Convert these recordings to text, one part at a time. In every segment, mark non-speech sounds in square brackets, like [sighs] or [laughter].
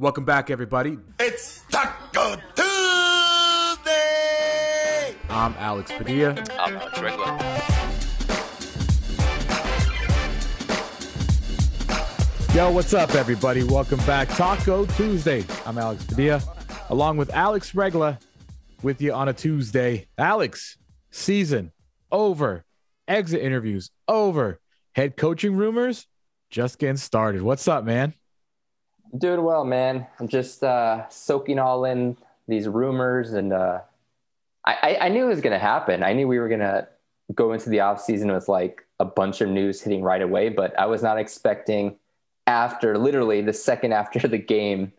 Welcome back, everybody. It's Talk-O Tuesday. I'm Alex Padilla. I'm Alex Regla. Yo, what's up, everybody? Welcome back. Talk-O Tuesday. I'm Alex Padilla, along with Alex Regla, with you on a Tuesday. Alex, season over. Exit interviews over. Head coaching rumors just getting started. What's up, man? Doing well, man. I'm just uh, soaking all in these rumors, and uh, I, I, knew it was going to happen. I knew we were going to go into the off season with like a bunch of news hitting right away, but I was not expecting after literally the second after the game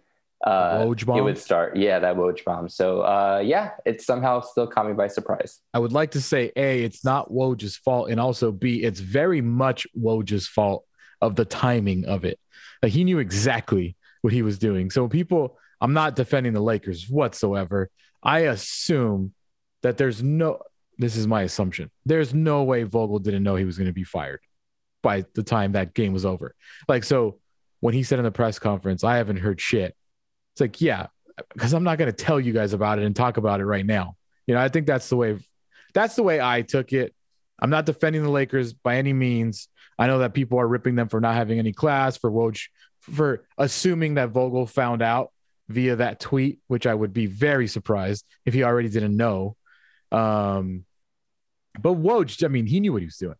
uh, it would start. Yeah, that Woj bomb. So uh, yeah, it somehow still caught me by surprise. I would like to say a, it's not Woj's fault, and also b, it's very much Woj's fault of the timing of it. Like he knew exactly what he was doing. So people, I'm not defending the Lakers whatsoever. I assume that there's no, this is my assumption. There's no way Vogel didn't know he was going to be fired by the time that game was over. Like, so when he said in the press conference, I haven't heard shit. It's like, yeah, because I'm not going to tell you guys about it and talk about it right now. You know, I think that's the way, that's the way I took it. I'm not defending the Lakers by any means. I know that people are ripping them for not having any class, for Woj for assuming that Vogel found out via that tweet, which I would be very surprised if he already didn't know. Um, but Woj, I mean, he knew what he was doing.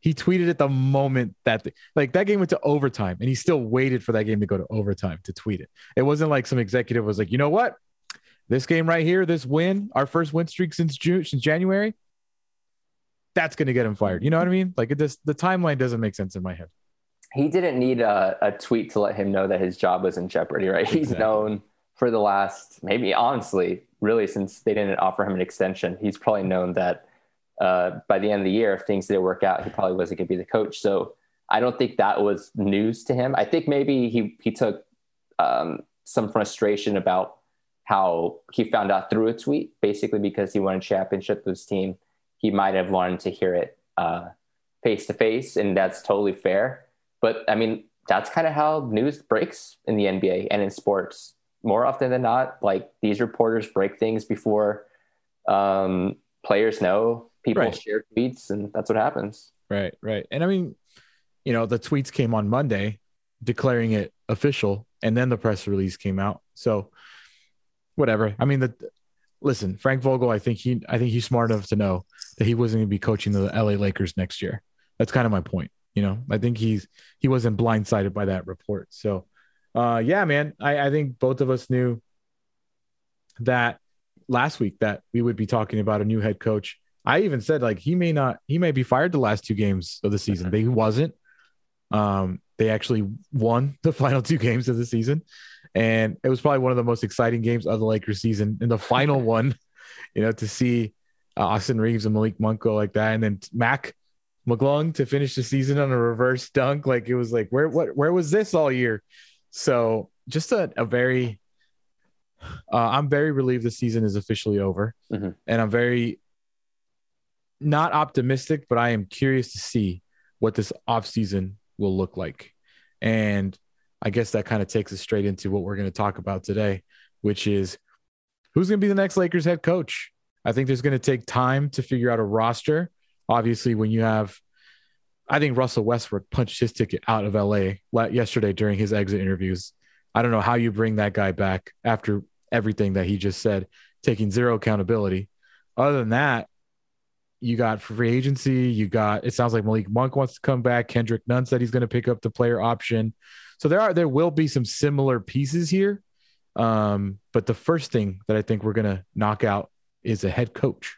He tweeted at the moment that, the, like, that game went to overtime, and he still waited for that game to go to overtime to tweet it. It wasn't like some executive was like, you know what, this game right here, this win, our first win streak since June, since January, that's going to get him fired. You know what I mean? Like, it just the timeline doesn't make sense in my head he didn't need a, a, tweet to let him know that his job was in jeopardy, right? Exactly. He's known for the last, maybe honestly, really since they didn't offer him an extension, he's probably known that uh, by the end of the year, if things didn't work out, he probably wasn't going to be the coach. So I don't think that was news to him. I think maybe he he took um, some frustration about how he found out through a tweet, basically because he won a championship with his team. He might have wanted to hear it face to face, and that's totally fair. But I mean, that's kind of how news breaks in the NBA and in sports. More often than not, like these reporters break things before um, players know. People right. share tweets, and that's what happens. Right, right. And I mean, you know, the tweets came on Monday declaring it official, and then the press release came out. So, whatever. I mean, the listen, Frank Vogel. I think he, I think he's smart enough to know that he wasn't going to be coaching the LA Lakers next year. That's kind of my point. You know, I think he's he wasn't blindsided by that report. So, uh, yeah, man, I, I think both of us knew that last week that we would be talking about a new head coach. I even said like he may not, he may be fired the last two games of the season. They wasn't. Um, they actually won the [laughs] final two games of the season, and it was probably one of the most exciting games of the Lakers season. In the final [laughs] one, you know, to see uh, Austin Reaves and Malik Monk go like that, and then Mac McClung to finish the season on a reverse dunk. Like it was like, where, what, where was this all year? So just a, a very, uh, I'm very relieved the season is officially over. Mm-hmm. And I'm very not optimistic, but I am curious to see what this off season will look like. And I guess that kind of takes us straight into what we're going to talk about today, which is who's going to be the next Lakers head coach. I think there's going to take time to figure out a roster obviously when you have I think Russell Westbrook punched his ticket out of LA yesterday during his exit interviews. I don't know how you bring that guy back after everything that he just said, taking zero accountability. Other than that, you got free agency. You got it sounds like Malik Monk wants to come back. Kendrick Nunn said he's going to pick up the player option. So there are there will be some similar pieces here. Um, but the first thing that I think we're going to knock out is a head coach.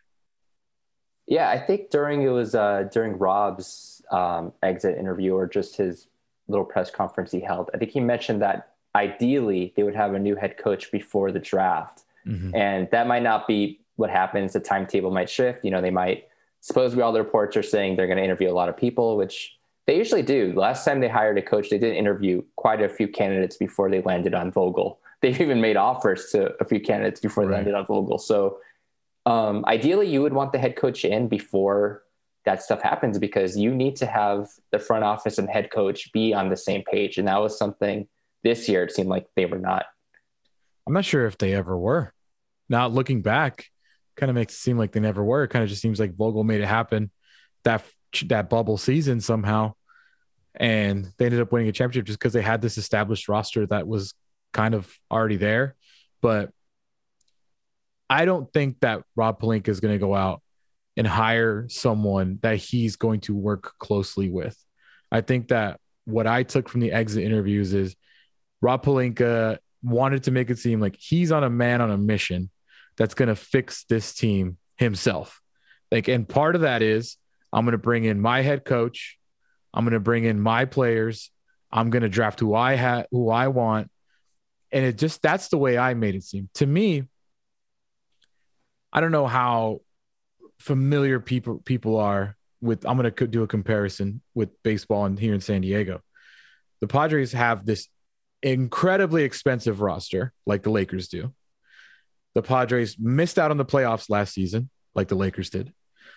Yeah, I think during it was uh, during Rob's um, exit interview or just his little press conference he held. I think he mentioned that ideally they would have a new head coach before the draft, mm-hmm. and that might not be what happens. The timetable might shift. You know, they might supposedly all the reports are saying they're going to interview a lot of people, which they usually do. Last time they hired a coach, they did interview quite a few candidates before they landed on Vogel. They've even made offers to a few candidates before right. they landed on Vogel. So um, ideally, you would want the head coach in before that stuff happens because you need to have the front office and head coach be on the same page. And that was something this year it seemed like they were not I'm not sure if they ever were. Now looking back, kind of makes it seem like they never were. It kind of just seems like Vogel made it happen that that bubble season somehow, and they ended up winning a championship just because they had this established roster that was kind of already there. But I don't think that Rob Pelinka is going to go out and hire someone that he's going to work closely with. I think that what I took from the exit interviews is Rob Pelinka wanted to make it seem like he's on a man on a mission that's going to fix this team himself. Like, and part of that is I'm going to bring in my head coach. I'm going to bring in my players. I'm going to draft who I had, who I want. And it just, that's the way I made it seem to me. I don't know how familiar people, people are with, I'm going to do a comparison with baseball and here in San Diego. The Padres have this incredibly expensive roster like the Lakers do. The Padres missed out on the playoffs last season, like the Lakers did.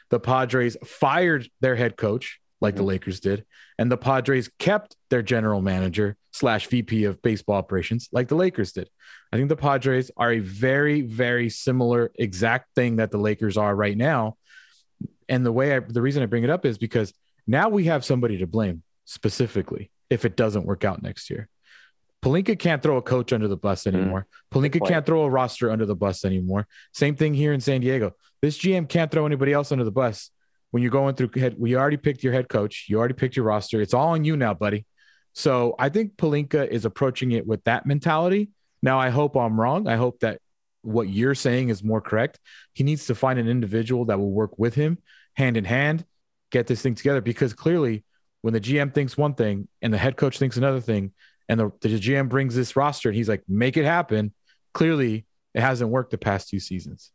The Padres fired their head coach, like mm-hmm. the Lakers did. And the Padres kept their general manager slash VP of baseball operations, like the Lakers did. I think the Padres are a very, very similar exact thing that the Lakers are right now. And the way I, the reason I bring it up is because now we have somebody to blame specifically if it doesn't work out next year. Pelinka can't throw a coach under the bus mm-hmm. anymore. Mm, Pelinka can't throw a roster under the bus anymore. Same thing here in San Diego. This GM can't throw anybody else under the bus. When you're going through head, we already picked your head coach. You already picked your roster. It's all on you now, buddy. So I think Pelinka is approaching it with that mentality. Now I hope I'm wrong. I hope that what you're saying is more correct. He needs to find an individual that will work with him hand in hand, get this thing together. Because clearly, when the GM thinks one thing and the head coach thinks another thing, and the, the GM brings this roster and he's like, make it happen. Clearly, it hasn't worked the past two seasons.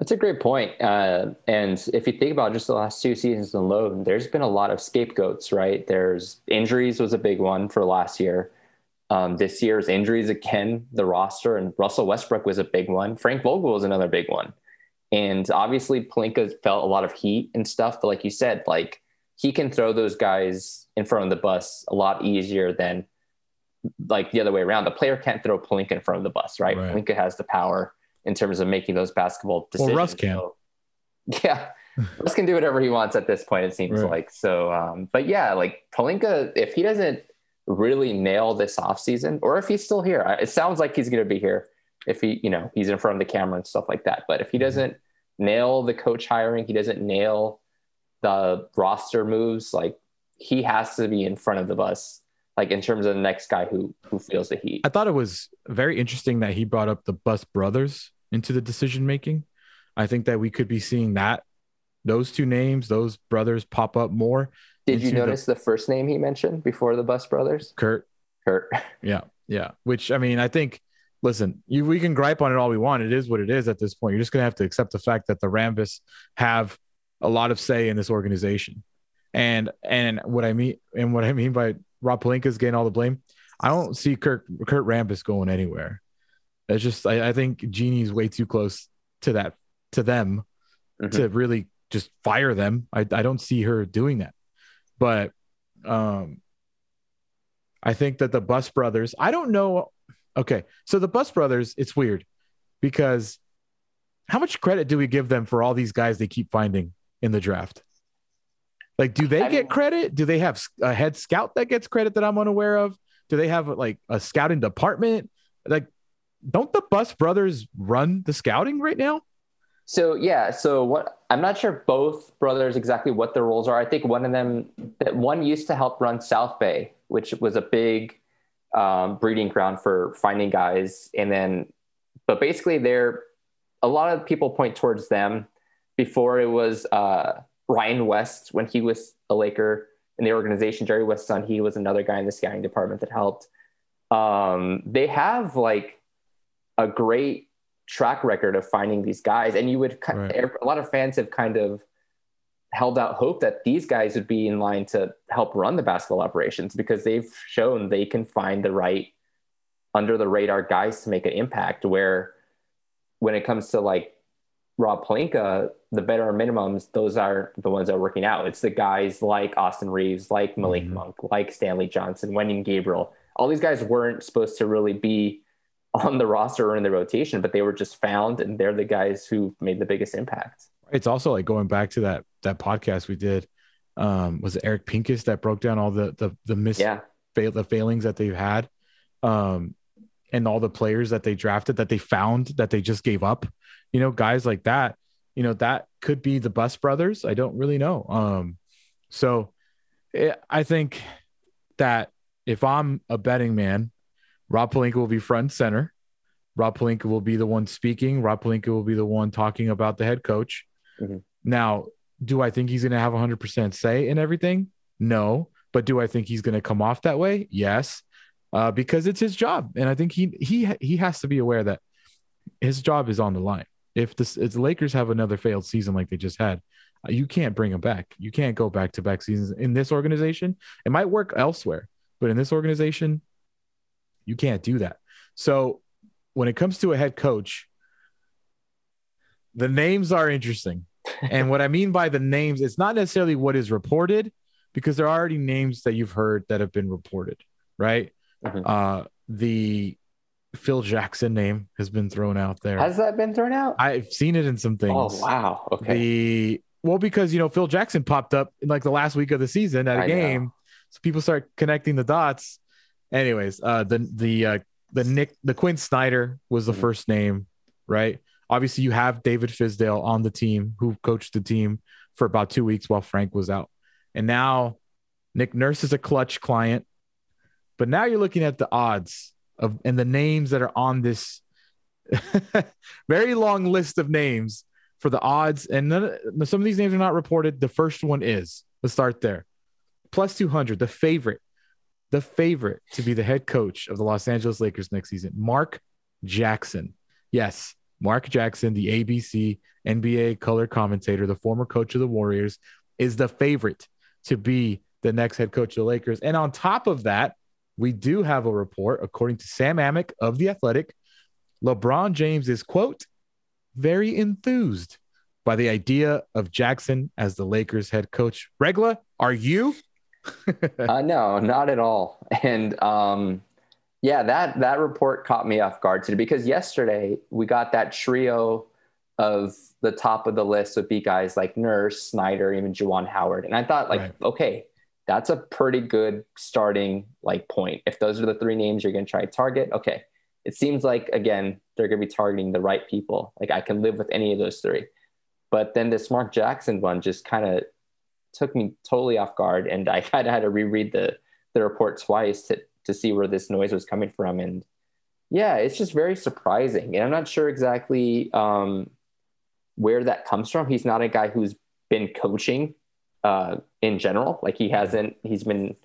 That's a great point. Uh, and if you think about just the last two seasons alone, there's been a lot of scapegoats, right? There's injuries was a big one for last year. Um, this year's injuries again, the roster and Russell Westbrook was a big one. Frank Vogel was another big one. And obviously Pelinka felt a lot of heat and stuff, but like you said, like he can throw those guys in front of the bus a lot easier than like the other way around. The player can't throw Pelinka in front of the bus, right? right. Pelinka has the power in terms of making those basketball decisions. Well, Russ can. So, [laughs] yeah. Russ can do whatever he wants at this point, it seems right. like. So, um, but yeah, like Pelinka, if he doesn't really nail this offseason, or if he's still here, it sounds like he's going to be here if he, you know, he's in front of the camera and stuff like that. But if he mm-hmm. doesn't nail the coach hiring, he doesn't nail the roster moves, like he has to be in front of the bus like in terms of the next guy who who feels the heat. I thought it was very interesting that he brought up the Buss brothers into the decision making. I think that we could be seeing that those two names, those brothers pop up more. Did you notice the, the, first name he mentioned before the Buss brothers? Kurt. Kurt. [laughs] Yeah. Yeah. Which I mean, I think listen, you we can gripe on it all we want. It is what it is at this point. You're just gonna have to accept the fact that the Rambis have a lot of say in this organization. And and what I mean and what I mean by Rob Pelinka's getting all the blame. I don't see Kurt Kurt Rambis going anywhere. It's just I, I think Jeanie's way too close to that to them mm-hmm. to really just fire them. I, I don't see her doing that. But um I think that the Buss brothers, I don't know. Okay. So the Buss brothers, it's weird because how much credit do we give them for all these guys they keep finding in the draft? Like, do they get credit? Do they have a head scout that gets credit that I'm unaware of? Do they have like a scouting department? Like, don't the Buss brothers run the scouting right now? So yeah, so what I'm not sure both brothers exactly what their roles are. I think one of them, that one used to help run South Bay, which was a big um, breeding ground for finding guys, and then, but basically, they're a lot of people point towards them. Before it was uh, Ryan West when he was a Laker in the organization. Jerry West's son, he was another guy in the scouting department that helped. Um, they have like a great track record of finding these guys, and you would right. a lot of fans have kind of held out hope that these guys would be in line to help run the basketball operations because they've shown they can find the right under the radar guys to make an impact. Where when it comes to like Rob Pelinka, the better minimums, those are the ones that are working out. It's the guys like Austin Reaves, like Malik mm-hmm. Monk, like Stanley Johnson, Wenyen Gabriel. All these guys weren't supposed to really be on the roster or in the rotation, but they were just found and they're the guys who made the biggest impact. It's also like going back to that that podcast we did. Um, was it Eric Pincus that broke down all the the the miss Yeah. fail the failings that they've had, um, and all the players that they drafted that they found that they just gave up. You know, guys like that. You know, that could be the Buss brothers. I don't really know. Um, so it, I think that if I'm a betting man, Rob Pelinka will be front and center. Rob Pelinka will be the one speaking. Rob Pelinka will be the one talking about the head coach. Mhm. Now, do I think he's going to have 100% say in everything? No. But do I think he's going to come off that way? Yes. Uh, because it's his job. And I think he he he has to be aware that his job is on the line. If, this, if the Lakers have another failed season like they just had, uh, you can't bring him back. You can't go back to back seasons in this organization. It might work elsewhere, but in this organization, you can't do that. So when it comes to a head coach, the names are interesting. and what I mean by the names, it's not necessarily what is reported because there are already names that you've heard that have been reported, right? Mhm. Uh, the Phil Jackson name has been thrown out there. Has that been thrown out? I've seen it in some things. Oh wow. Okay. The well, because you know Phil Jackson popped up in like the last week of the season at a I know. game, so people start connecting the dots. Anyways, uh, the the uh, the Nick the Quin Snyder was the Mhm. first name, right? Obviously, you have David Fizdale on the team who coached the team for about two weeks while Frank was out, and now Nick Nurse is a clutch client. But now you're looking at the odds of and the names that are on this [laughs] very long list of names for the odds. And some of these names are not reported. The first one is. Let's start there. Plus 200, the favorite, the favorite to be the head coach of the Los Angeles Lakers next season, Mark Jackson. Yes, Mark Jackson, the ABC NBA color commentator, the former coach of the Warriors, is the favorite to be the next head coach of the Lakers. And on top of that, we do have a report, according to Sam Amick of The Athletic, LeBron James is, quote, very enthused by the idea of Jackson as the Lakers head coach. Regla, are you? [laughs] uh, no, not at all. And um, yeah, that that report caught me off guard today because yesterday we got that trio of the top of the list would be guys like Nurse, Snyder, even Juwan Howard, and I thought like, Right. okay, that's a pretty good starting like point. If those are the three names you're going to try to target, okay. It seems like again they're going to be targeting the right people. Like I can live with any of those three, but then this Mark Jackson one just kind of took me totally off guard and I [laughs] kind of had to reread the the report twice to to see where this noise was coming from and yeah it's just very surprising and I'm not sure exactly um, where that comes from he's not a guy who's been coaching uh, in general. Like he hasn't he's been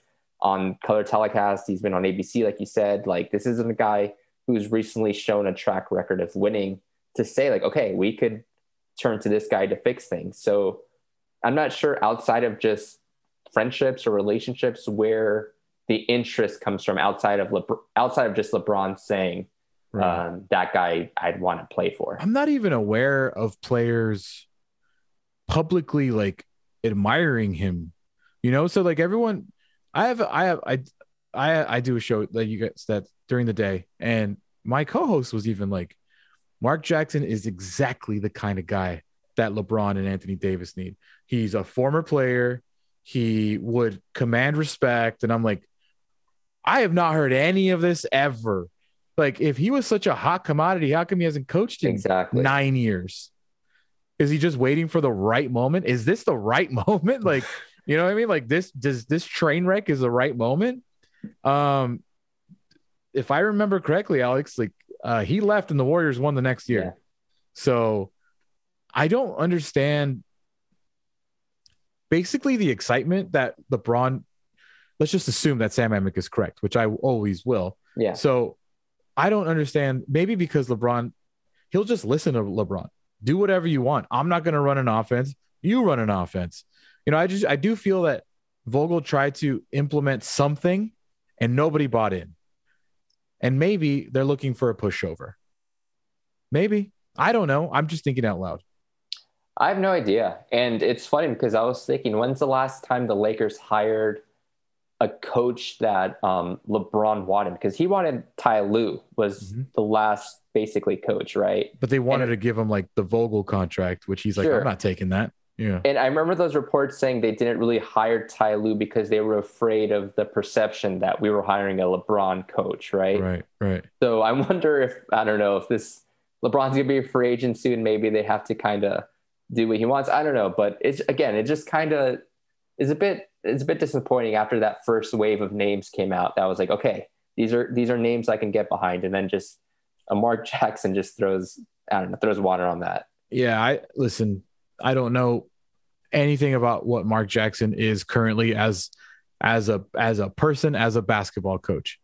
on color telecast he's been on ABC like you said. Like this isn't a guy who's recently shown a track record of winning to say like okay we could turn to this guy to fix things. So I'm not sure outside of just friendships or relationships where the interest comes from outside of Lebr- outside of just LeBron saying um, that guy I'd want to play for. I'm not even aware of players publicly like admiring him. You know, so like everyone, I have, I have, I, I, I do a show that you guys that during the day, and my co-host was even like, Mark Jackson is exactly the kind of guy that LeBron and Anthony Davis need. He's a former player. He would command respect, and I'm like, I have not heard any of this ever. Like, if he was such a hot commodity, how come he hasn't coached in Exactly. nine years? Is he just waiting for the right moment? Is this the right [laughs] moment? Like, you know what I mean? Like this, does this train wreck is the right moment? Um, if I remember correctly, Alex, like uh, he left and the Warriors won the next year. Yeah. So I don't understand basically the excitement that LeBron. Let's just assume that Sam Amick is correct, which I always will. Yeah. So I don't understand. Maybe because LeBron, he'll just listen to LeBron. Do whatever you want. I'm not going to run an offense. You run an offense. You know, I just I do feel that Vogel tried to implement something and nobody bought in. And maybe they're looking for a pushover. Maybe. I don't know. I'm just thinking out loud. I have no idea. And it's funny because I was thinking, when's the last time the Lakers hired a coach that um, LeBron wanted because he wanted Ty Lue was Mhm. the last basically coach, right? But they wanted And- to give him like the Vogel contract, which he's like, Sure. I'm not taking that. Yeah. And I remember those reports saying they didn't really hire Ty Lue because they were afraid of the perception that we were hiring a LeBron coach, right? Right. Right. So I wonder if I don't know if this LeBron's gonna be a free agent soon. Maybe they have to kind of do what he wants. I don't know, but it's again, it just kind of is a bit it's a bit disappointing after that first wave of names came out. That was like, okay, these are these are names I can get behind, and then just a Mark [laughs] Jackson just throws I don't know throws water on that. Yeah, I listen. I don't know anything about what Mark Jackson is currently as as a as a person as a basketball coach.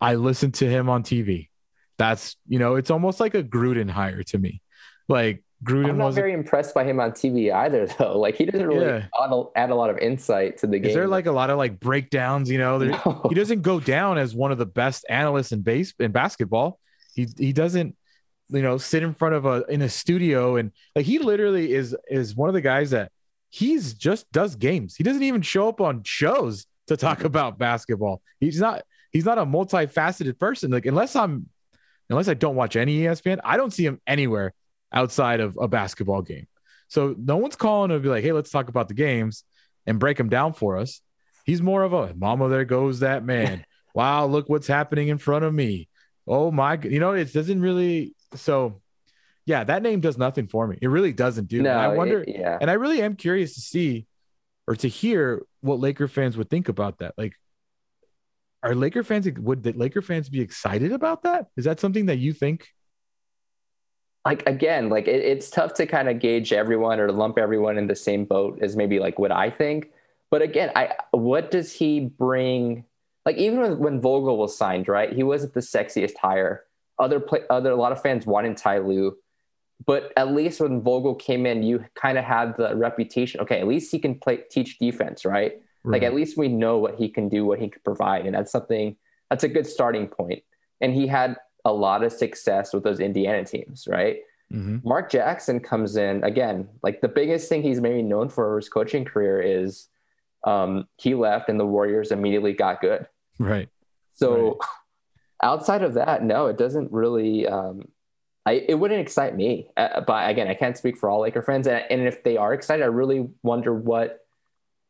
I listen to him on TV. That's you know, it's almost like a Gruden hire to me. Like Gruden I'm not very impressed by him on TV either, [laughs] though. Like he doesn't really Yeah. add, a, add a lot of insight to the game. is there like a lot of like breakdowns? You know, there, No. he doesn't go down as one of the best analysts in base in basketball. He he doesn't, you know, sit in front of a in a studio and like he literally is is one of the guys that he's just does games. He doesn't even show up on shows to talk [laughs] about basketball. He's not he's not a multifaceted person. Like unless I'm unless I don't watch any ESPN, I don't see him anywhere outside of a basketball game. So no one's calling to be like, hey, let's talk about the games and break them down for us. He's more of a mama, there goes that man. [laughs] wow, look what's happening in front of me. Oh my, g-" you know, it doesn't really. So, yeah, that name does nothing for me. It really doesn't, dude. no, And I wonder, it- yeah. and I really am curious to see or to hear what Laker fans would think about that. Like, are Laker fans would the Laker fans be excited about that? Is that something that you think? Like again, like it, it's tough to kind of gauge everyone or lump everyone in the same boat as maybe like what I think. But again, I what does he bring? Like even when, when Vogel was signed, right? He wasn't the sexiest hire. Other play, other a lot of fans wanted Ty Lue, but at least when Vogel came in, you kind of had the reputation. Okay, at least he can play teach defense, right? Like at least we know what he can do, what he can provide, and that's something that's a good starting point. And he had a lot of success with those Indiana teams, right? Mhm. Mark Jackson comes in again. Like the biggest thing he's maybe known for his coaching career is um, he left and the Warriors immediately got good. right. So [laughs] outside of that, no, it doesn't really. Um, I it wouldn't excite me. Uh, but again, I can't speak for all Laker fans, and, and if they are excited, I really wonder what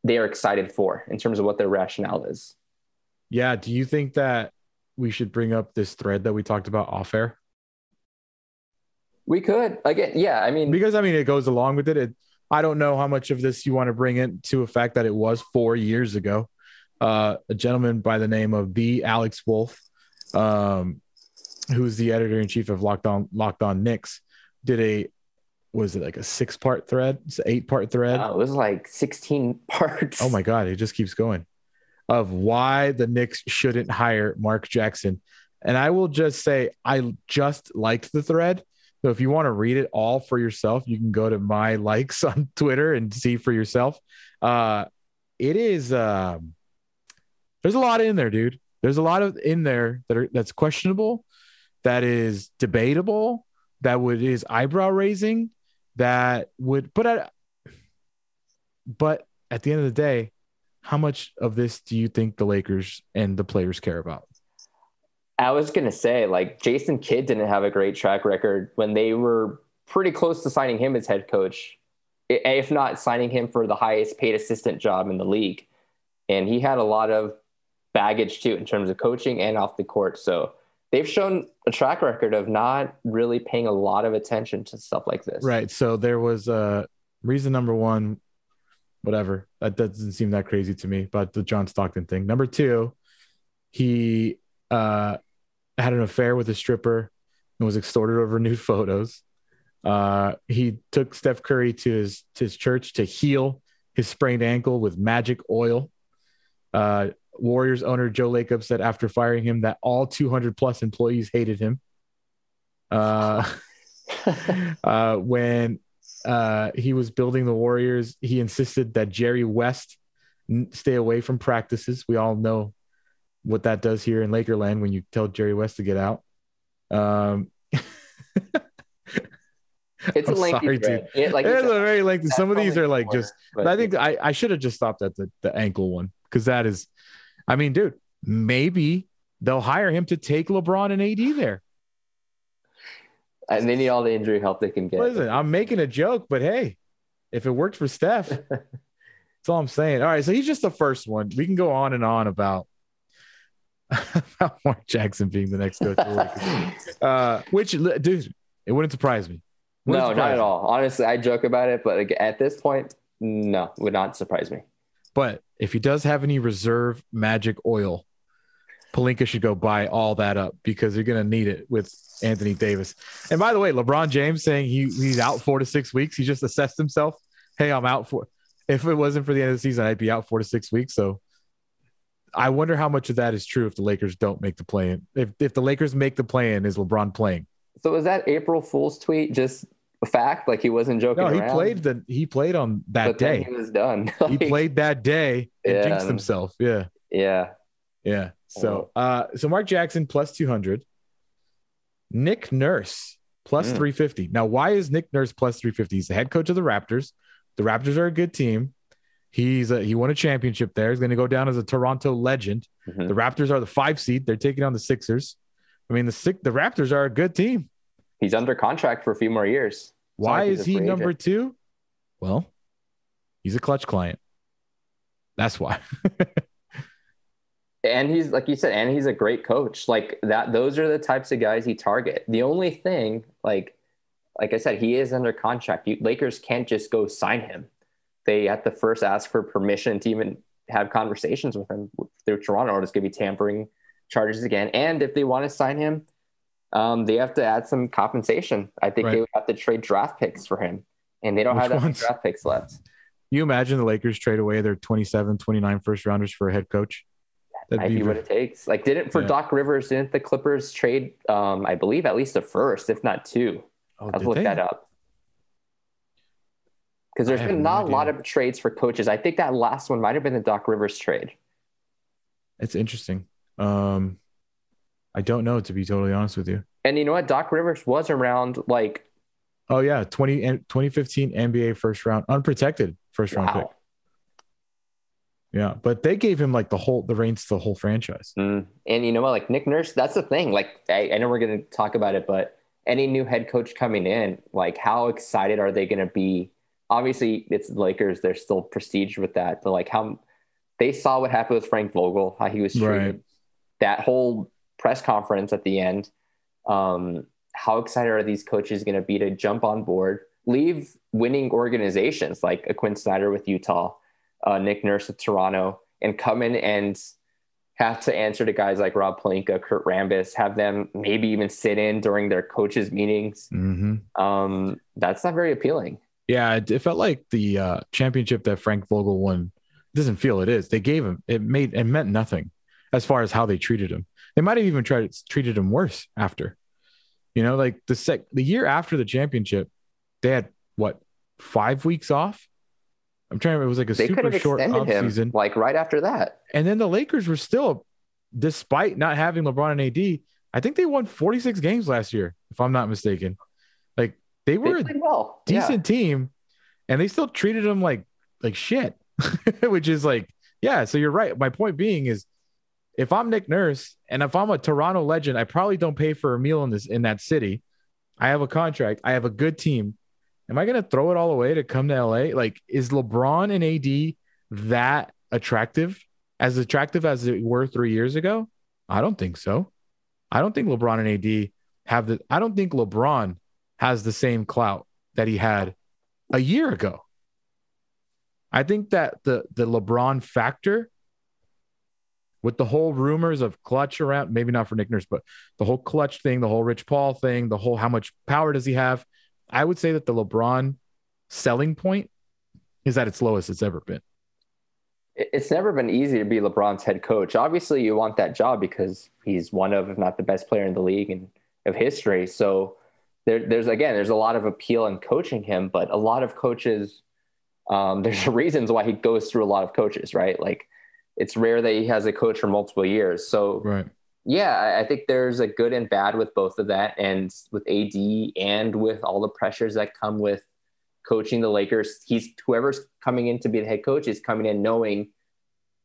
they are excited for in terms of what their rationale is. Yeah. Do you think that we should bring up this thread that we talked about off air? We could again, yeah. I mean, Because I mean, it goes along with it. it I don't know how much of this you want to bring into a fact that it was four years ago. Uh, a gentleman by the name of the Alex Wolf, um, who's the editor in chief of Locked On Locked On Knicks, did a was it like a six part thread, it's an eight part thread. uh, it was like 16 [laughs] parts. Oh my God, it just keeps going of why the Knicks shouldn't hire Mark Jackson. And I will just say, I just liked the thread. So if you want to read it all for yourself, you can go to my [laughs] likes on Twitter and see for yourself. Uh, it is, um, there's a lot in there, dude. There's a lot of in there that are, that's questionable, that is debatable, that would is eyebrow raising, that would, but I, but at the end of the day, how much of this do you think the Lakers and the players care about? I was gonna say, like Jason Kidd didn't have a great track record when they were pretty close to signing him as head coach, if not signing him for the highest paid assistant job in the league. And he had a lot of baggage too in terms of coaching and off the court. So they've shown a track record of not really paying a lot of attention to stuff like this. Right. So there was uh reason number one, whatever. That doesn't seem that crazy to me, but the John Stockton thing. Number two, he uh had an affair with a stripper and was extorted over nude photos. Uh he took Steph Curry to his to his church to heal his sprained ankle with magic oil. Uh Warriors owner Joe Lacob said after firing him that all 200 plus employees hated him. Uh [laughs] uh, when uh, he was building the Warriors, he insisted that Jerry West n- stay away from practices. We all know what that does here in Lakerland when you tell Jerry West to get out. Um, [laughs] It's a I'm lengthy sorry, thread. It- like you it's said, a very lengthy. Some of these are like more, just. but I think I, I should have just stopped at the, the ankle one because that is I mean, dude, maybe they'll hire him to take LeBron and AD there. And they need all the injury help they can get. Listen, I'm making a joke, but hey, if it worked for Steph, [laughs] that's all I'm saying. All right, so he's just the first one. We can go on and on about [laughs] about Mark Jackson being the next coach. [laughs] uh, which, dude, it wouldn't surprise me. Wouldn't no, surprise not at me. all. Honestly, I joke about it, but like, at this point, no, would not surprise me. But if he does have any reserve magic oil, Pelinka should go buy all that up because you're going to need it with Anthony Davis. And by the way, LeBron James saying he he's out four to six weeks. He just assessed himself. Hey, I'm out for. If it wasn't for the end of the season, I'd be out four to six weeks. So I wonder how much of that is true if the Lakers don't make the play in. If if the Lakers make the play in, is LeBron playing? So was that April Fool's tweet just a fact? Like he wasn't joking. No, he around? played the he played on that but day. he was done. [laughs] like, he played that day and yeah, jinxed himself. Yeah. Yeah. Yeah. So uh so Mark Jackson plus 200. Nick Nurse plus mm. 350. Now, why is Nick Nurse plus 350? He's the head coach of the Raptors. The Raptors are a good team. He's a, he won a championship there. He's going to go down as a Toronto legend. Mm-hmm. The Raptors are the five seed. They're taking on the Sixers. I mean, the six, the Raptors are a good team. He's under contract for a few more years. Why is he number agent. two? Well, he's a clutch client. That's why. [laughs] and he's like you said, and he's a great coach. Like that, those are the types of guys he target. The only thing, like, like I said, he is under contract. You, Lakers can't just go sign him. They have to first ask for permission to even have conversations with him through Toronto, or it's going to be tampering charges again. And if they want to sign him, um, they have to add some compensation. I think right. they would have to trade draft picks for him, and they don't Which have that draft picks left. You imagine the Lakers trade away their 27, 29 first rounders for a head coach? That'd be, be what it takes. Like, didn't for yeah. Doc Rivers, didn't the Clippers trade? Um, I believe at least a first, if not two. Oh, I'll look they? that up. Because there's been not no a lot of trades for coaches. I think that last one might have been the Doc Rivers trade. It's interesting. Um, I don't know to be totally honest with you. And you know what? Doc Rivers was around like. Oh yeah, 20, 2015 NBA first round unprotected first round wow. pick. Yeah, but they gave him like the whole the reins to the whole franchise. Mm. And you know what? Like Nick Nurse, that's the thing. Like I, I know we're going to talk about it, but any new head coach coming in, like how excited are they going to be? Obviously, it's the Lakers. They're still prestige with that, but like how they saw what happened with Frank Vogel, how he was treated. Right. That whole press conference at the end. Um, how excited are these coaches going to be to jump on board, leave winning organizations like a Quin Snyder with Utah? Uh, Nick Nurse of Toronto, and come in and have to answer to guys like Rob Pelinka, Kurt Rambis, have them maybe even sit in during their coaches' meetings. Mm-hmm. Um, that's not very appealing. Yeah, it, it felt like the uh, championship that Frank Vogel won. Doesn't feel it is. They gave him it made it meant nothing as far as how they treated him. They might have even tried treated him worse after. You know, like the sec the year after the championship, they had what five weeks off I'm trying to. It was like a they super short off season, like right after that. And then the Lakers were still, despite not having LeBron and AD, I think they won 46 games last year, if I'm not mistaken. Like they were they a well. decent yeah. team, and they still treated them like like shit, [laughs] which is like yeah. So you're right. My point being is, if I'm Nick Nurse and if I'm a Toronto legend, I probably don't pay for a meal in this in that city. I have a contract. I have a good team am I going to throw it all away to come to LA? Like, is LeBron and AD that attractive? As attractive as they were three years ago? I don't think so. I don't think LeBron and AD have the, I don't think LeBron has the same clout that he had a year ago. I think that the, the LeBron factor with the whole rumors of clutch around, maybe not for Nick Nurse, but the whole clutch thing, the whole Rich Paul thing, the whole how much power does he have? I would say that the LeBron selling point is at its lowest it's ever been. It's never been easy to be LeBron's head coach. Obviously, you want that job because he's one of, if not the best player in the league and of history. So there, there's again, there's a lot of appeal in coaching him, but a lot of coaches, um, [laughs] there's reasons why he goes through a lot of coaches, right? Like it's rare that he has a coach for multiple years. So right yeah, I think there's a good and bad with both of that, and with AD and with all the pressures that come with coaching the Lakers. He's whoever's coming in to be the head coach is coming in knowing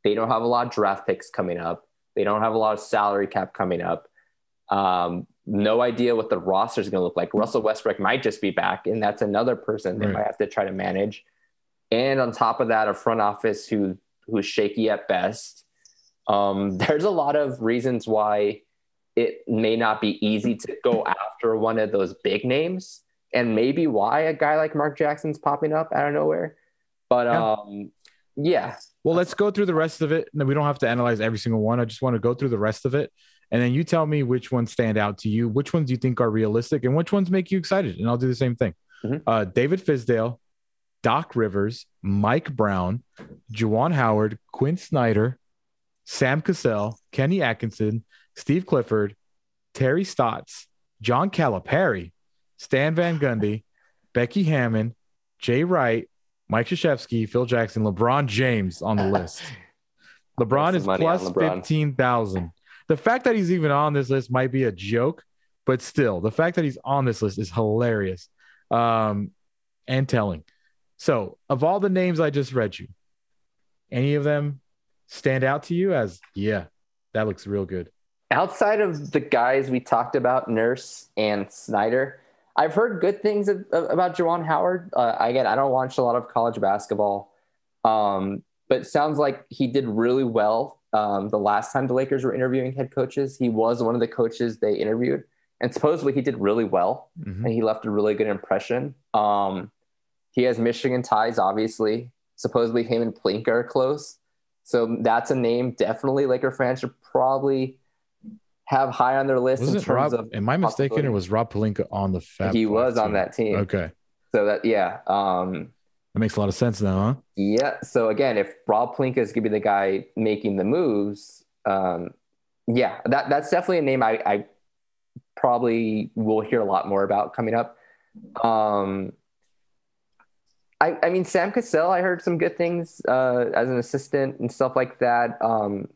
They don't have a lot of draft picks coming up. They don't have a lot of salary cap coming up. Um, no idea what the roster is going to look like. Russell Westbrook might just be back, and that's another person they Right. might have to try to manage. And on top of that, a front office who who's shaky at best. Um, [laughs] there's a lot of reasons why it may not be easy to go after one of those big names, and maybe why a guy like Mark Jackson's popping up out of nowhere. But Yeah. um, yeah, Well, let's go through the rest of it. We don't have to analyze every single one. I just want to go through the rest of it. And then you tell me which ones stand out to you, which ones you think are realistic, and which ones make you excited. And I'll do the same thing. Mhm. Uh, David Fizdale, Doc Rivers, Mike Brown, Juwan Howard, Quin Snyder, Sam Cassell, Kenny Atkinson, Steve Clifford, Terry Stotts, John Calipari, Stan Van Gundy, Becky Hammon, Jay Wright, Mike Krzyzewski, Phil Jackson, LeBron James on the [laughs] list. LeBron is money on plus LeBron. 15,000. The fact that he's even on this list might be a joke, but still, the fact that he's on this list is hilarious um, and telling. So, of all the names I just read you, any of them stand out to you as, yeah, that looks real good? outside of the guys we talked about, Nurse and Snyder, I've heard good things of, of- about Juwan Howard. Uh, again, I don't watch a lot of college basketball, um, but it sounds like he did really well um, the last time the Lakers were interviewing head coaches. He was one of the coaches they interviewed, and supposedly he did really well, Mhm. and he left a really good impression. Um, he has Michigan ties, obviously. Supposedly, him and Pelinka are close. So that's a name definitely Laker fans should probably have high on their list Wasn't terms Rob, of am I mistaken, or was Rob Pelinka on the Fab he was on that team. Okay. So that yeah, um, That makes a lot of sense now, huh? yeah. So again, if Rob Pelinka is gonna be the guy making the moves, um, yeah, that that's definitely a name I, I probably will hear a lot more about coming up. Um, I, I mean, Sam Cassell, I heard some good things uh, as an assistant and stuff like that. Um,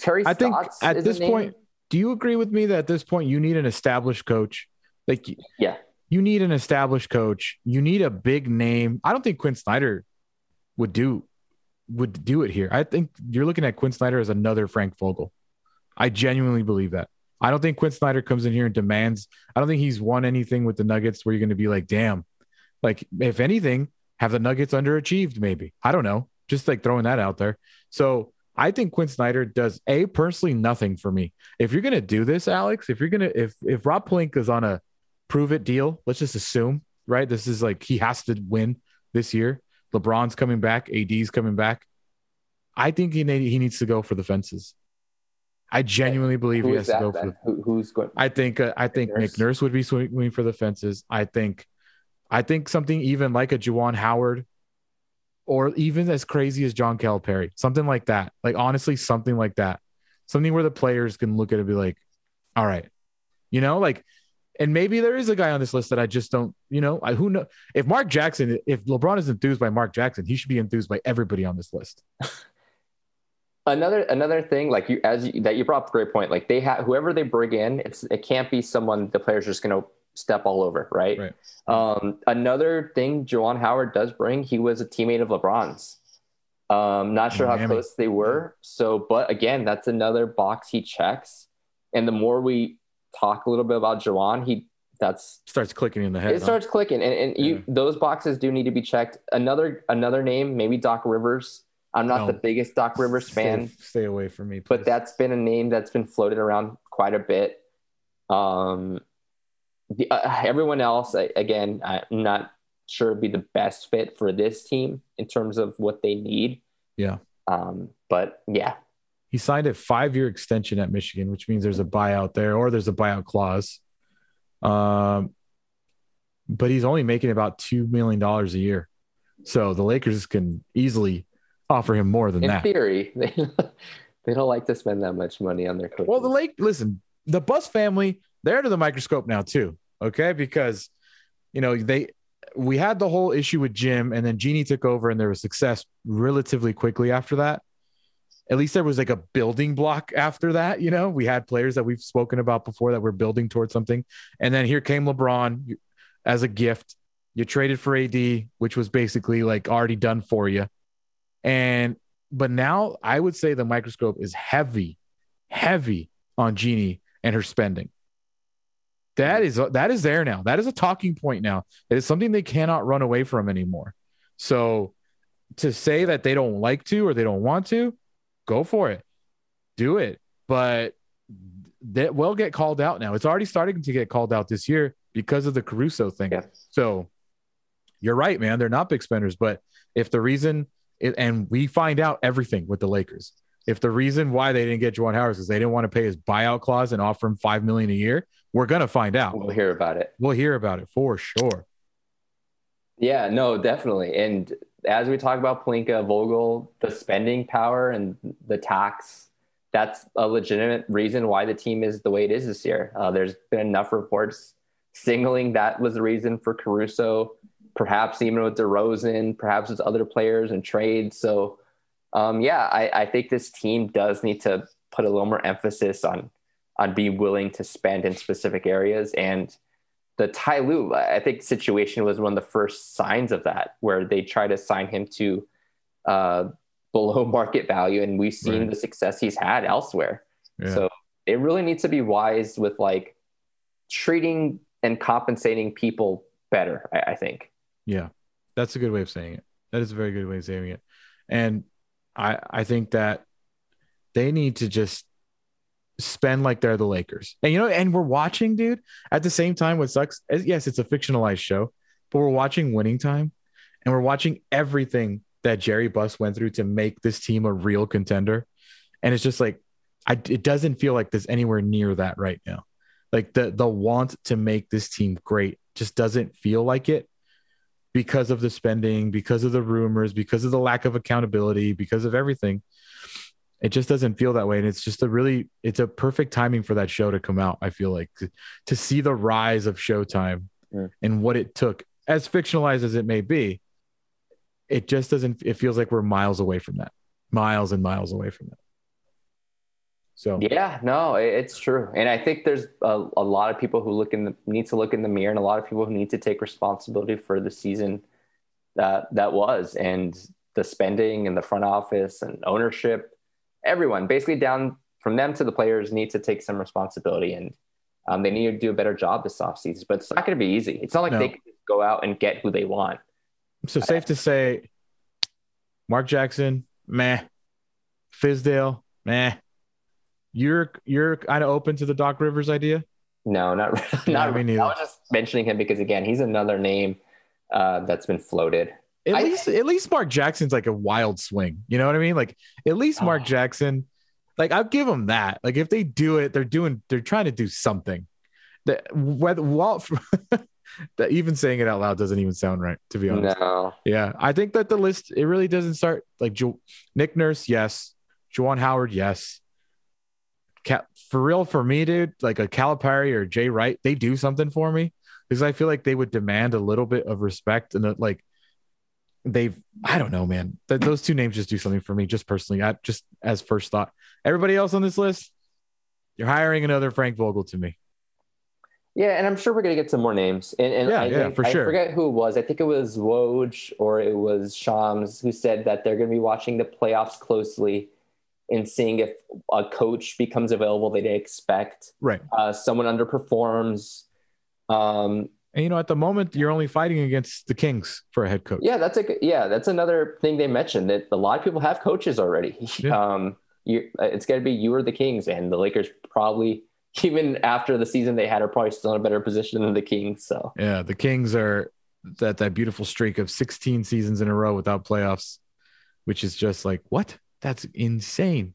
Terry I think at this point, do you agree with me that at this point you need an established coach? Like, Yeah. you need an established coach. You need a big name. I don't think Quin Snyder would do would do it here. I think you're looking at Quin Snyder as another Frank Vogel. I genuinely believe that. I don't think Quin Snyder comes in here and demands. I don't think he's won anything with the Nuggets where you're going to be like, damn. Like, if anything, have the Nuggets underachieved? Maybe I don't know. Just like throwing that out there. So I think Quin Snyder does a personally nothing for me. If you're gonna do this, Alex, if you're gonna if if Rob Pelinka is on a prove it deal, let's just assume, right? This is like he has to win this year. LeBron's coming back, AD's coming back. I think he need, he needs to go for the fences. I genuinely believe he Who has to go for. The, Who, who's going? I think uh, I think Nurse? Nick Nurse would be swinging for the fences. I think I think something even like a Juwan Howard or even as crazy as John Calipari, something like that. Like honestly, something like that. Something where the players can look at it and be like, all right, you know, like, and maybe there is a guy on this list that I just don't, you know, I who know if Mark Jackson, if LeBron is enthused by Mark Jackson, he should be enthused by everybody on this list. [laughs] another another thing like you as you, that you brought up a great point like they have whoever they bring in it's it can't be someone the players just going to step all over right, Right. um another thing Juwan Howard does bring he was a teammate of LeBron's um not sure how close they were so but again that's another box he checks and the more we talk a little bit about Juwan he that's Starts clicking in the head. it huh? starts clicking and, and you Yeah. those boxes do need to be checked another another name maybe Doc Rivers I'm not No. the biggest Doc Rivers Stay- fan Stay, away from me, but that's been a name that's been floated around quite a bit. Um, the, uh, [sighs] everyone else, I, again, I'm not sure would be the best fit for this team in terms of what they need. Yeah. Um, but yeah, he signed a five year extension at Michigan, which means there's a buyout there or there's a buyout clause. Um, but he's only making about $2 million a year. So the Lakers can easily offer him more than in that. theory, [laughs] they, they don't like to spend that much money on their coaches. Well, the Lake, listen, the Buss family, they're under the microscope now too. Okay. Because, you know, they, we had the whole issue with Jim and then Jeanie took over and there was success relatively quickly after that. At least there was like a building block after that. You know, we had players that we've spoken about before that were building towards something. And then here came LeBron as a gift. You traded for AD, which was basically like already done for you. And but now I would say the microscope is heavy, heavy on Jeanie and her spending. That mm. is uh, that is there now. That is a talking point now. It is something they cannot run away from anymore. So to say that they don't like to or they don't want to, go for it. Do it. But that will get called out now. It's already starting to get called out this year because of the Caruso thing. Yeah. So you're right, man. They're not big spenders, but if the reason it, and we find out everything with the Lakers. If the reason why they didn't get Juwan Howard is they didn't want to pay his buyout clause and offer him five million a year, we're gonna find out. We'll hear about it. We'll hear about it for sure. Yeah, no, definitely. And as we talk about Pelinka, Vogel, the spending power and the tax, that's a legitimate reason why the team is the way it is this year. Uh, there's been enough reports signaling that was the reason for Caruso, perhaps even with DeRozan, perhaps with other players and trades. So, um, yeah, I, I think this team does need to put a little more emphasis on on being willing to spend in specific areas and the Ty Lue, I think situation was one of the first signs of that, where they try to sign him to uh, below [laughs] market value, and we've seen Right. the success he's had elsewhere. Yeah. So it really needs to be wise with like treating and compensating people better. I, I think. Yeah, that's a good way of saying it. That is a very good way of saying it. And I I think that they need to just spend like they're the Lakers. And you know, and we're watching, dude. At the same time, what sucks is yes, it's a fictionalized show, but we're watching Winning Time, and we're watching everything that Jerry Buss went through to make this team a real contender. And it's just like, I it doesn't feel like there's anywhere near that right now. Like the the want to make this team great just doesn't feel like it because of the spending, because of the rumors, because of the lack of accountability, because of everything. It just doesn't feel that way. And it's just a really, it's a perfect timing for that show to come out. I feel like to, to see the rise of Showtime Yeah. and what it took, as fictionalized as it may be, it just doesn't, it feels like we're miles away from that, miles and miles away from that. So, Yeah, no, it's true, and I think there's a, a lot of people who look in the need to look in the mirror, and a lot of people who need to take responsibility for the season that that was, and the spending and the front office and ownership, everyone, basically down from them to the players, need to take some responsibility, and um, they need to do a better job this offseason. But it's not going to be easy. It's not like No. they can go out and get who they want. so safe to say, Mark Jackson, meh. Fizdale, meh. You're you're kind of open to the Doc Rivers idea. No, not [laughs] Yeah, not me really. neither. I was just mentioning him because again, he's another name uh, that's been floated. At I- least at least Mark Jackson's like a wild swing. You know what I mean? Like at least Mark Oh. Jackson, like I'll give him that. Like if they do it, they're doing they're trying to do something. That whether Walt [laughs] that even saying it out loud doesn't even sound right, to be honest. No, Yeah. I think that the list it really doesn't start like jo- Nick Nurse, yes. Juwan Howard, yes. For real, for me, dude, like a Calipari or Jay Wright, they do something for me because I feel like they would demand a little bit of respect and uh, like they've, I don't know, man. Th- those two names just do something for me, just personally. I just as first thought. Everybody else on this list, you're hiring another Frank Vogel to me. yeah, and I'm sure we're gonna get some more names. And, and Yeah, I, yeah, for I sure. forget who it was. I think it was Woj or it was Shams who said that they're gonna be watching the playoffs closely and seeing if a coach becomes available they didn't expect. Right. Uh, someone underperforms. Um, And you know, at the moment, you're only fighting against the Kings for a head coach. Yeah, that's a yeah. That's another thing they mentioned that a lot of people have coaches already. [laughs] Yeah. Um, you, it's got to be you or the Kings, and the Lakers probably [laughs] even after the season they had are probably still in a better position than the Kings. So Yeah, the Kings are that that beautiful streak of 16 seasons in a row without playoffs, which is just like what? That's insane.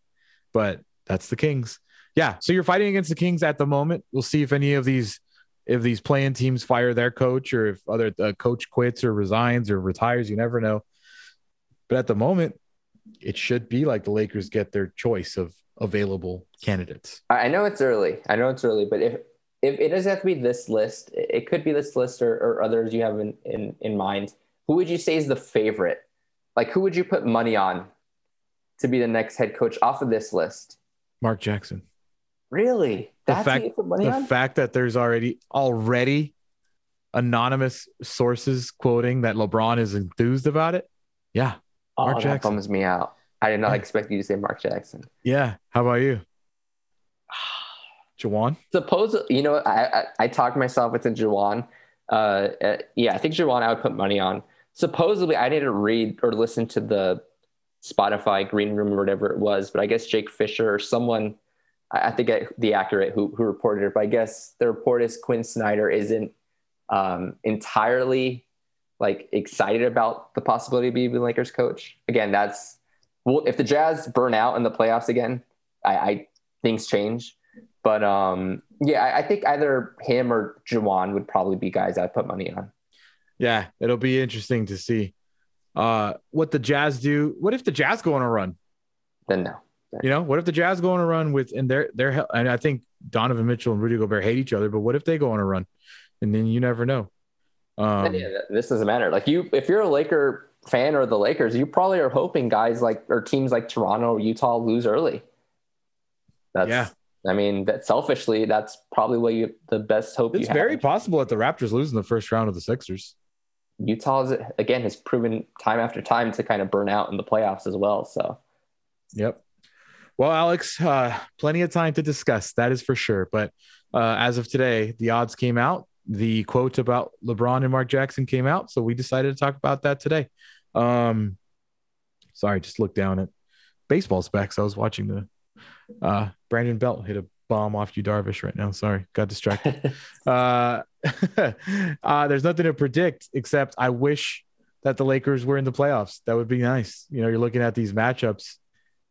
But that's the Kings. Yeah, so you're fighting against the Kings at the moment. We'll see if any of these if these playing teams fire their coach or if other uh, coach quits or resigns or retires, you never know. But at the moment, it should be like the Lakers get their choice of available candidates. I know it's early. I know it's early, but if if it doesn't have to be this list, it it could be this list or, or others you have in, in in mind. Who would you say is the favorite? Like who would you put money on to be the next head coach off of this list? Mark Jackson. Really? The That's fact- who you put money the on? fact that there's already already anonymous sources quoting that LeBron is enthused about it. Yeah, oh, Mark that Jackson. bums me out. I did not expect you to say Mark Jackson. Yeah. How about you? Juwan? Suppose you know I I, I talked myself into Juwan. Uh, uh, yeah, I think Juwan I would put money on. Supposedly, I didn't read or listen to the Spotify Green Room or whatever it was, but I guess Jake Fisher or someone, I, I think the accurate who who reported it. But I guess the report is Quin Snyder isn't um, entirely like excited about the possibility of being the Lakers coach. Again, that's well, if the Jazz burn out in the playoffs again, I, I things change. But um, yeah, I, I, think either him or Juwan would probably be guys I'd put money on. Yeah, it'll be interesting to see uh, what the Jazz do. What if the Jazz go on a run? Then no. You know, what if the Jazz go on a run with and they're they're and I think Donovan Mitchell and Rudy Gobert hate each other, but what if they go on a run? And then you never know. Um, yeah, this doesn't matter. Like you, if you're a Laker fan or the Lakers, you probably are hoping guys like or teams like Toronto or Utah lose early. That's yeah. I mean, that selfishly, that's probably what you the best hope. It's very possible that the Raptors lose in the first round of the Sixers. Utah's again has proven time after time to kind of burn out in the playoffs as well. So, yep. Well, Alex, uh, plenty of time to discuss that is for sure. But uh, as of today, the odds came out. The quote about LeBron and Mark Jackson came out, so we decided to talk about that today. Um, sorry, just look down at baseball specs. I was watching the uh, Brandon Belt hit a bomb off Yu Darvish right now. Sorry, got distracted. [laughs] uh, [laughs] uh, there's nothing to predict except I wish that the Lakers were in the playoffs. That would be nice. You know, you're looking at these matchups,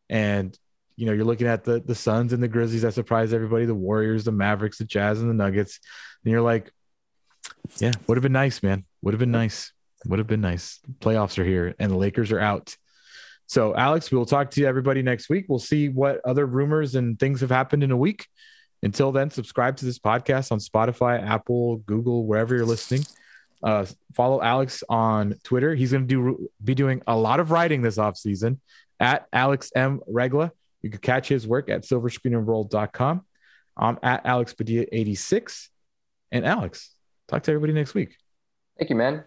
and you know you're looking at the the Suns and the Grizzlies that surprised everybody, the Warriors, the Mavericks, the Jazz, and the Nuggets, and you're like, yeah, would have been nice, man. Would have been nice. Would have been nice. Playoffs are here, and the Lakers are out. So, Alex, we'll talk to everybody next week. We'll see what other rumors and things have happened in a week. Until then, subscribe to this podcast on Spotify, Apple, Google, wherever you're listening. Uh, follow Alex on Twitter. He's going to do be doing a lot of writing this off season at Alex M Regla. You can catch his work at silverscreenandroll.com. I'm at Alex Padilla 86. And Alex, talk to everybody next week. Thank you, man.